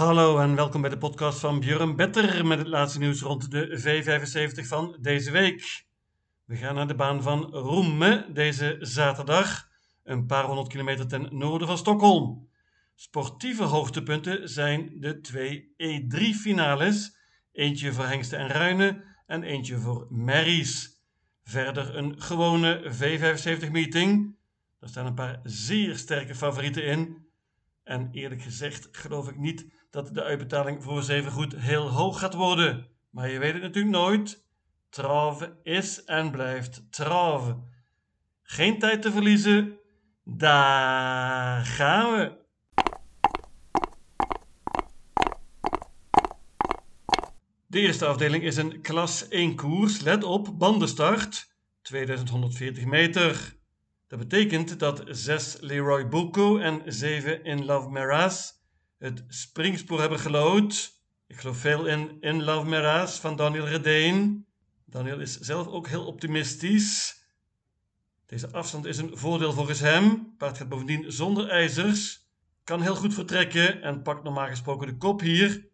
Hallo en welkom bij de podcast van Björn Better met het laatste nieuws rond de V75 van deze week. We gaan naar de baan van Roemme deze zaterdag, een paar honderd kilometer ten noorden van Stockholm. Sportieve hoogtepunten zijn de twee E3-finales, eentje voor Hengsten en Ruinen en eentje voor Merries. Verder een gewone V75-meeting. Er staan een paar zeer sterke favorieten in. En eerlijk gezegd geloof ik niet dat de uitbetaling voor zevengoed heel hoog gaat worden. Maar je weet het natuurlijk nooit. Trave is en blijft trave. Geen tijd te verliezen. Daar gaan we. De eerste afdeling is een klas 1 koers. Let op, bandenstart 2140 meter. Dat betekent dat 6 Leroy Boko en 7 In Love Meras het springspoor hebben gelood. Ik geloof veel in In Love Meras van Daniel Redeen. Daniel is zelf ook heel optimistisch. Deze afstand is een voordeel volgens hem. Paard gaat bovendien zonder ijzers. Kan heel goed vertrekken en pakt normaal gesproken de kop hier.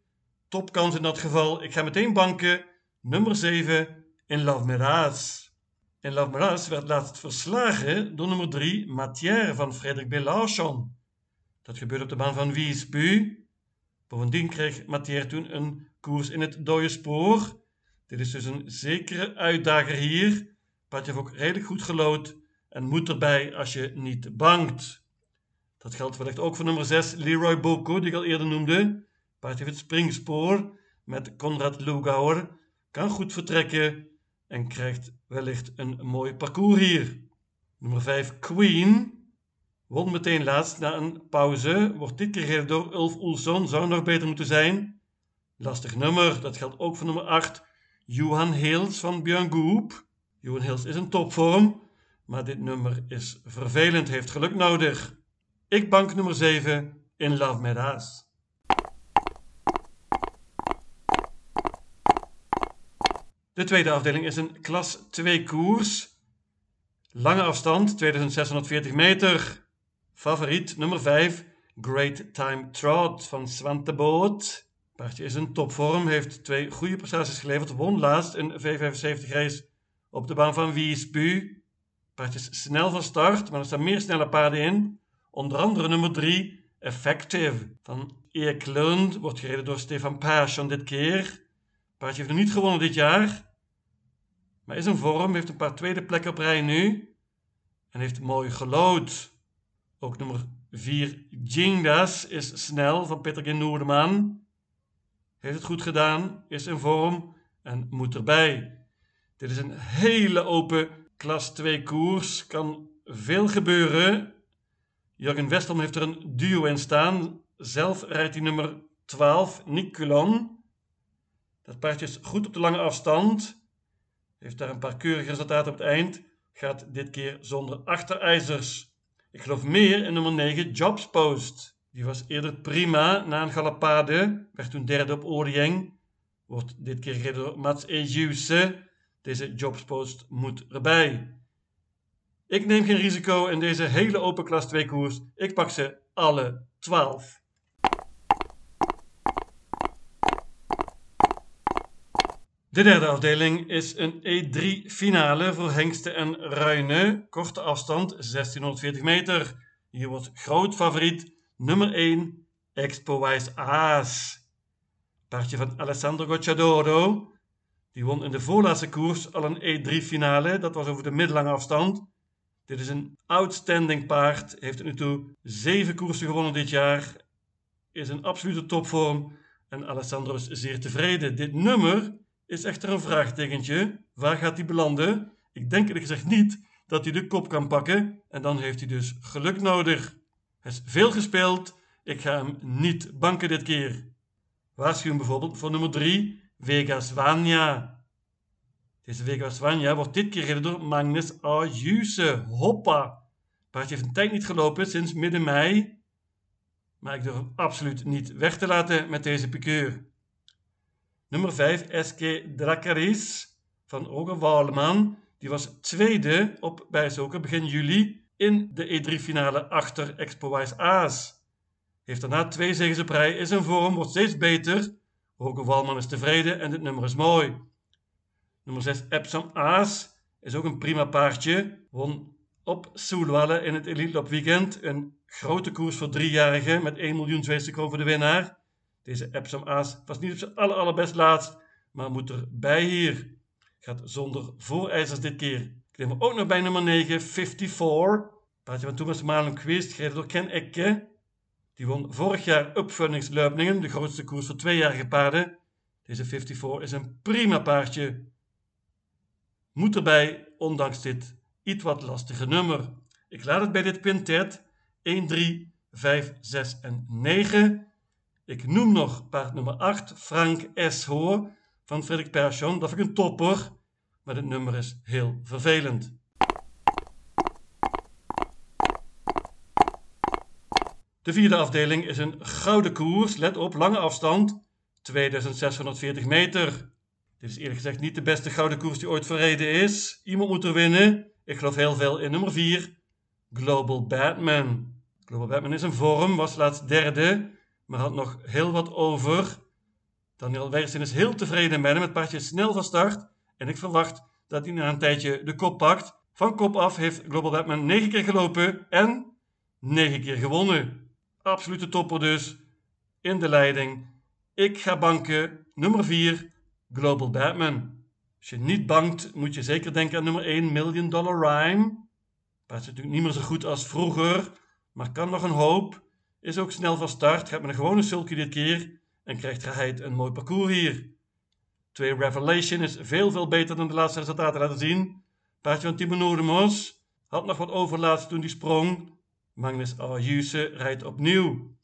Topkans in dat geval. Ik ga meteen banken. Nummer 7 in Love Meras. In Love Meras werd laatst verslagen door nummer 3 Matière van Frederik Belachon. Dat gebeurde op de baan van Wiesbu. Bovendien kreeg Matière toen een koers in het dode spoor. Dit is dus een zekere uitdager hier. Paardje heeft ook redelijk goed gelood en moet erbij als je niet bangt. Dat geldt wellicht ook voor nummer 6 Leroy Boko, die ik al eerder noemde. Paardje heeft het springspoor met Konrad Lugauer. Kan goed vertrekken en krijgt wellicht een mooi parcours hier. Nummer 5 Queen won meteen laatst na een pauze. Wordt dit keer gereden door Ulf Oelson. Zou nog beter moeten zijn. Lastig nummer. Dat geldt ook voor nummer 8. Johan Heels van Björn Goop. Johan Heels is een topvorm. Maar dit nummer is vervelend. Heeft geluk nodig. Ik bank nummer 7 in Love Medas. De tweede afdeling is een klas 2 koers. Lange afstand, 2640 meter. Favoriet nummer 5, Great Time Trot van Swante Boot. Paardje is in topvorm, heeft twee goede prestaties geleverd. Won laatst een V75 race op de baan van Wiesbu. Paardje is snel van start, maar er staan meer snelle paarden in. Onder andere nummer 3, Effective van Erik Lund. Wordt gereden door Stefan Persson dit keer. Paardje heeft nog niet gewonnen dit jaar. Maar is in vorm, heeft een paar tweede plekken op rij nu. En heeft mooi gelood. Ook nummer 4, Jingdas, is snel van Peter G. Noordeman. Heeft het goed gedaan, is in vorm en moet erbij. Dit is een hele open klas 2 koers. Kan veel gebeuren. Jurgen Westelm heeft er een duo in staan. Zelf rijdt hij nummer 12, Nicolon. Dat paardje is goed op de lange afstand. Heeft daar een paar keurige resultaten op het eind. Gaat dit keer zonder achterijzers. Ik geloof meer in nummer 9, Jobs Post. Die was eerder prima na een galopade. Werd toen derde op Orieng. Wordt dit keer gereden door Mats Ejuse. Deze Jobs Post moet erbij. Ik neem geen risico in deze hele open klas 2 koers. Ik pak ze alle 12. De derde afdeling is een E3 finale voor hengsten en ruinen. Korte afstand 1640 meter. Hier wordt groot favoriet nummer 1 Expo Wise Aas. Paardje van Alessandro Gocciadoro. Die won in de voorlaatste koers al een E3 finale. Dat was over de middellange afstand. Dit is een outstanding paard. Heeft tot nu toe zeven koersen gewonnen dit jaar. Is een absolute topvorm. En Alessandro is zeer tevreden. Dit nummer is echter een vraagtekentje. Waar gaat hij belanden? Ik denk eerlijk gezegd niet dat hij de kop kan pakken en dan heeft hij dus geluk nodig. Hij is veel gespeeld, ik ga hem niet banken dit keer. Waarschuwing bijvoorbeeld voor nummer 3, Vegas Vanya. Deze Vegas Vanya wordt dit keer gereden door Magnus Ayuse. Hoppa! Paardje heeft een tijd niet gelopen sinds midden mei. Maar ik durf hem absoluut niet weg te laten met deze piqueur. Nummer 5, SK Drakaris van Roger Waleman. Die was tweede op Bijzoker begin juli in de E3-finale achter Expo Wise Aas. Heeft daarna twee zegens op rij, is in vorm, wordt steeds beter. Roger Walman is tevreden en dit nummer is mooi. Nummer 6 Epsom Aas is ook een prima paardje. Won op Soelwalle in het Elite Lop Weekend. Een grote koers voor driejarigen met 1 miljoen Zweedse kroon voor de winnaar. Deze Epsom Aas was niet op zijn aller, allerbest laatst, maar moet erbij hier. Gaat zonder voorijzers dit keer. Klimmen ook nog bij nummer 9, 54. Paardje van Thomas Malem geweest, gereden door Ken Ekke. Die won vorig jaar Upfunningsleupningen, de grootste koers voor tweejarige paarden. Deze 54 is een prima paardje. Moet erbij, ondanks dit iets wat lastige nummer. Ik laat het bij dit quintet 1, 3, 5, 6 en 9. Ik noem nog paard nummer 8, Frank S. Van Frederik Persson. Dat vind ik een topper, maar dit nummer is heel vervelend. De vierde afdeling is een gouden koers. Let op, lange afstand, 2640 meter. Dit is eerlijk gezegd niet de beste gouden koers die ooit verreden is. Iemand moet er winnen. Ik geloof heel veel in nummer 4, Global Batman. Global Batman is in vorm, was laatst derde, maar had nog heel wat over. Daniel Weersen is heel tevreden met hem. Het paardje is snel van start en ik verwacht dat hij na een tijdje de kop pakt. Van kop af heeft Global Batman 9 keer gelopen en 9 keer gewonnen. Absolute topper dus. In de leiding. Ik ga banken. Nummer 4. Global Batman. Als je niet bankt, moet je zeker denken aan nummer 1. Million Dollar Rhyme. Paard is natuurlijk niet meer zo goed als vroeger. Maar kan nog een hoop. Is ook snel van start. Gaat met een gewone sulky dit keer. En krijgt geheid een mooi parcours hier. 2 Revelation is veel veel beter dan de laatste resultaten laten zien. Paardje van Timo. Had nog wat overlaatst toen die sprong. Magnus Ayuse rijdt opnieuw.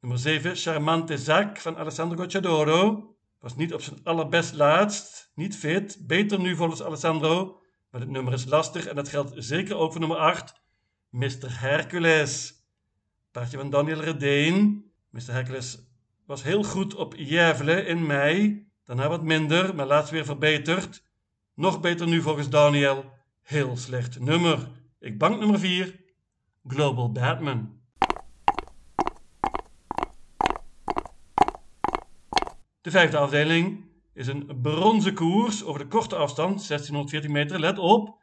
Nummer 7, Charmante Zac van Alessandro Gocciadoro. Was niet op zijn allerbest laatst, niet fit, beter nu volgens Alessandro. Maar het nummer is lastig en dat geldt zeker ook voor nummer 8, Mr. Hercules. Paardje van Daniel Redeen. Mr. Hercules was heel goed op Jevelen in mei. Daarna wat minder, maar laatst weer verbeterd. Nog beter nu volgens Daniel. Heel slecht nummer. Ik bank nummer 4, Global Batman. De vijfde afdeling is een bronzen koers over de korte afstand, 1640 meter. Let op,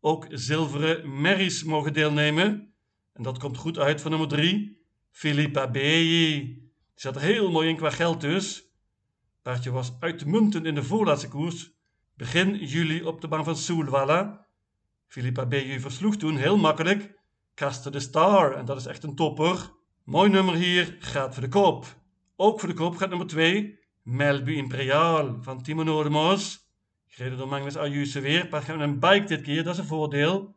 ook zilveren merries mogen deelnemen. En dat komt goed uit voor nummer 3, Filippa Beyi. Die zat heel mooi in qua geld dus. Paardje was uitmuntend in de voorlaatste koers. Begin juli op de baan van Soelwalla. Filippa Beyi versloeg toen heel makkelijk Caster de Star. En dat is echt een topper. Mooi nummer hier, gaat voor de kop. Ook voor de kop gaat nummer 2, Melbu Imperial van Timo Noordemos. Gereden door Magnus Ayuse weer. Gaat met een bike dit keer, dat is een voordeel.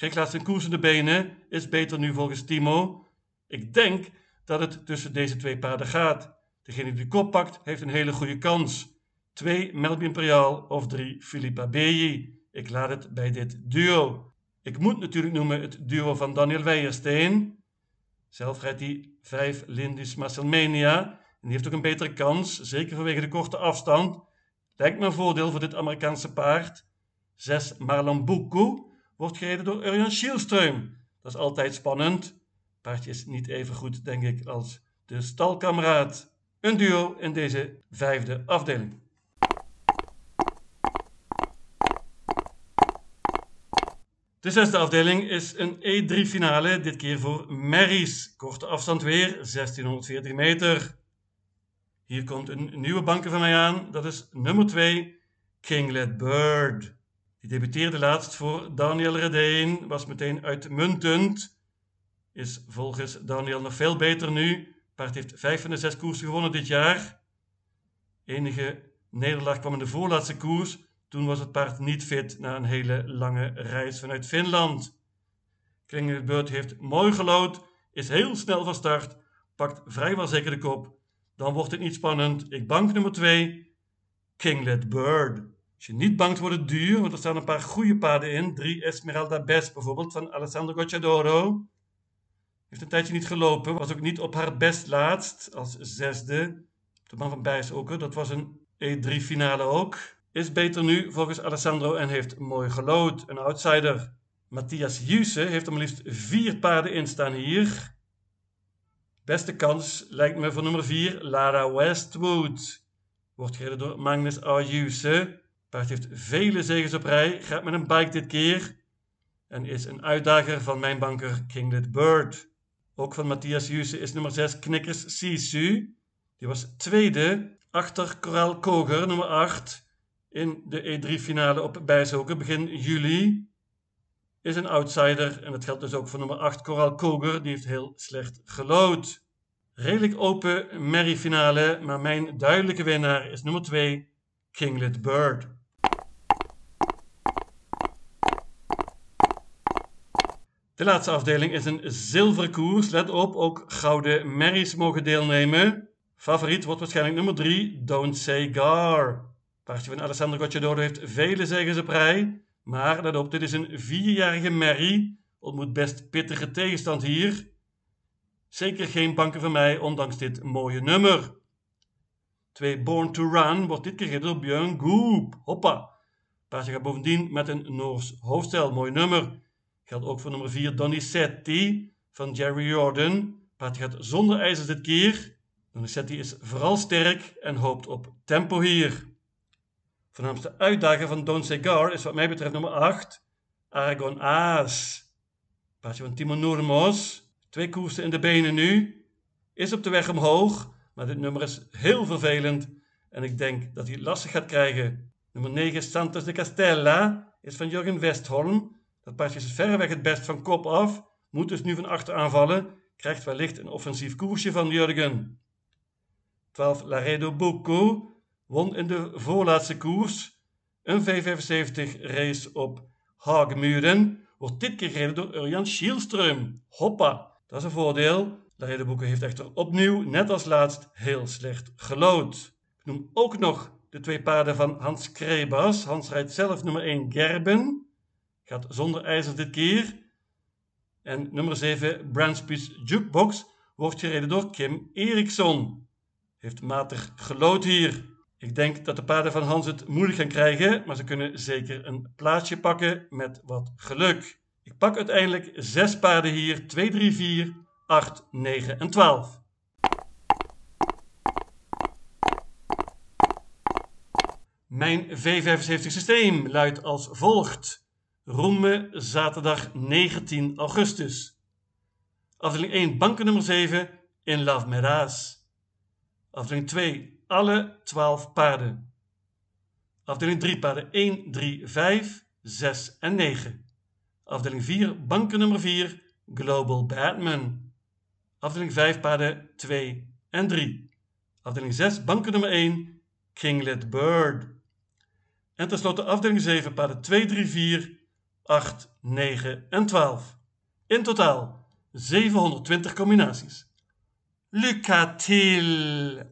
Kreeg laatst een koers in de benen. Is beter nu volgens Timo. Ik denk dat het tussen deze twee paarden gaat. Degene die de kop pakt, heeft een hele goede kans. 2 Melbu Imperial of 3 Philippa Beyi. Ik laat het bij dit duo. Ik moet natuurlijk noemen het duo van Daniel Weijersteen. Zelf rijdt hij 5 Lindis Marcelmania. En die heeft ook een betere kans, zeker vanwege de korte afstand. Lijkt me een voordeel voor dit Amerikaanse paard. 6 Marlon wordt gereden door Urjan Schielström. Dat is altijd spannend. Paardje is niet even goed, denk ik, als de stalkameraad. Een duo in deze vijfde afdeling. De zesde afdeling is een E3 finale, dit keer voor Merries. Korte afstand weer, 1640 meter. Hier komt een nieuwe banker van mij aan, dat is nummer 2, Kinglet Bird. Die debuteerde laatst voor Daniel Redeen, was meteen uitmuntend. Is volgens Daniel nog veel beter nu. Paard heeft 5 van de 6 koersen gewonnen dit jaar. Enige nederlaag kwam in de voorlaatste koers toen was het paard niet fit na een hele lange reis vanuit Finland. Klingelbeurt heeft mooi gelood, is heel snel van start, pakt vrijwel zeker de kop. Dan wordt het niet spannend. Ik bank nummer 2, Kinglet Bird. Als je niet bangt wordt het duur, want er staan een paar goede paarden in. 3 Esmeralda Best bijvoorbeeld van Alessandro Gocciadoro. Heeft een tijdje niet gelopen, was ook niet op haar best laatst als zesde. De man van Bijs ook, dat was een E3 finale ook is beter nu volgens Alessandro en heeft mooi gelood. Een outsider. Matthias Juse heeft er maar liefst vier paarden in staan hier. Beste kans lijkt me voor nummer 4 Lara Westwood. Wordt gereden door Magnus Ayuse. Paard heeft vele zegens op rij, gaat met een bike dit keer. En is een uitdager van mijn banker Kinglet Bird. Ook van Matthias Juse is nummer 6 Knikkers Sisu. Die was tweede achter Coral Koger, nummer 8. In de E3-finale op Bijzoken begin juli. Is een outsider en dat geldt dus ook voor nummer 8 Coral Koger. Die heeft heel slecht gelood. Redelijk open merrie-finale, maar mijn duidelijke winnaar is nummer 2 Kinglet Bird. De laatste afdeling is een zilveren koers. Let op, ook gouden merries mogen deelnemen. Favoriet wordt waarschijnlijk nummer 3, Don't Say Gar. Paardje van Alessandro Gocciadoro heeft vele zegens op rij. Maar let op, dit is een vierjarige merrie. Ontmoet best pittige tegenstand hier. Zeker geen banken van mij, ondanks dit mooie nummer. 2 Born to Run wordt dit keer door Björn Goop. Hoppa. Paardje gaat bovendien met een Noors hoofdstel. Mooi nummer. Geldt ook voor nummer 4 Donizetti van Jerry Jordan. Paardje gaat zonder ijzers dit keer. Donizetti is vooral sterk en hoopt op tempo hier. Voornaamste uitdager van Don Segar is wat mij betreft nummer 8 Aragon Aas. Paardje van Timo Noormos. Twee koersen in de benen nu. Is op de weg omhoog, maar dit nummer is heel vervelend en ik denk dat hij het lastig gaat krijgen. Nummer 9 Santos de Castella is van Jurgen Westholm dat paardje is verreweg het best van kop af, moet dus nu van achter aanvallen, krijgt wellicht een offensief koersje van Jurgen. 12 Laredo Bocco won in de voorlaatste koers een V75 race op Hagemuren, wordt dit keer gereden door Urjan Schielström. Hoppa, dat is een voordeel. Laredo Bocco heeft echter opnieuw, net als laatst, heel slecht gelood. Ik noem ook nog de twee paarden van Hans Krebas. Hans rijdt zelf nummer 1 Gerben. Gaat zonder ijzer dit keer. En nummer 7, Brandspeed's Jukebox, wordt gereden door Kim Eriksson. Heeft matig gelood hier. Ik denk dat de paarden van Hans het moeilijk gaan krijgen, maar ze kunnen zeker een plaatsje pakken met wat geluk. Ik pak uiteindelijk 6 paarden hier, 2, 3, 4, 8, 9 en 12. Mijn V75 systeem luidt als volgt. Romme, zaterdag 19 augustus. Afdeling 1, banken nummer 7, in Love. Afdeling 2, alle 12 paarden. Afdeling 3, paarden 1, 3, 5, 6 en 9. Afdeling 4, banken nummer 4, Global Batman. Afdeling 5, paarden 2 en 3. Afdeling 6, banken nummer 1, Kinglet Bird. En tenslotte afdeling 7, paarden 2, 3, 4, 8, 9 en 12. In totaal 720 combinaties. Lucatil!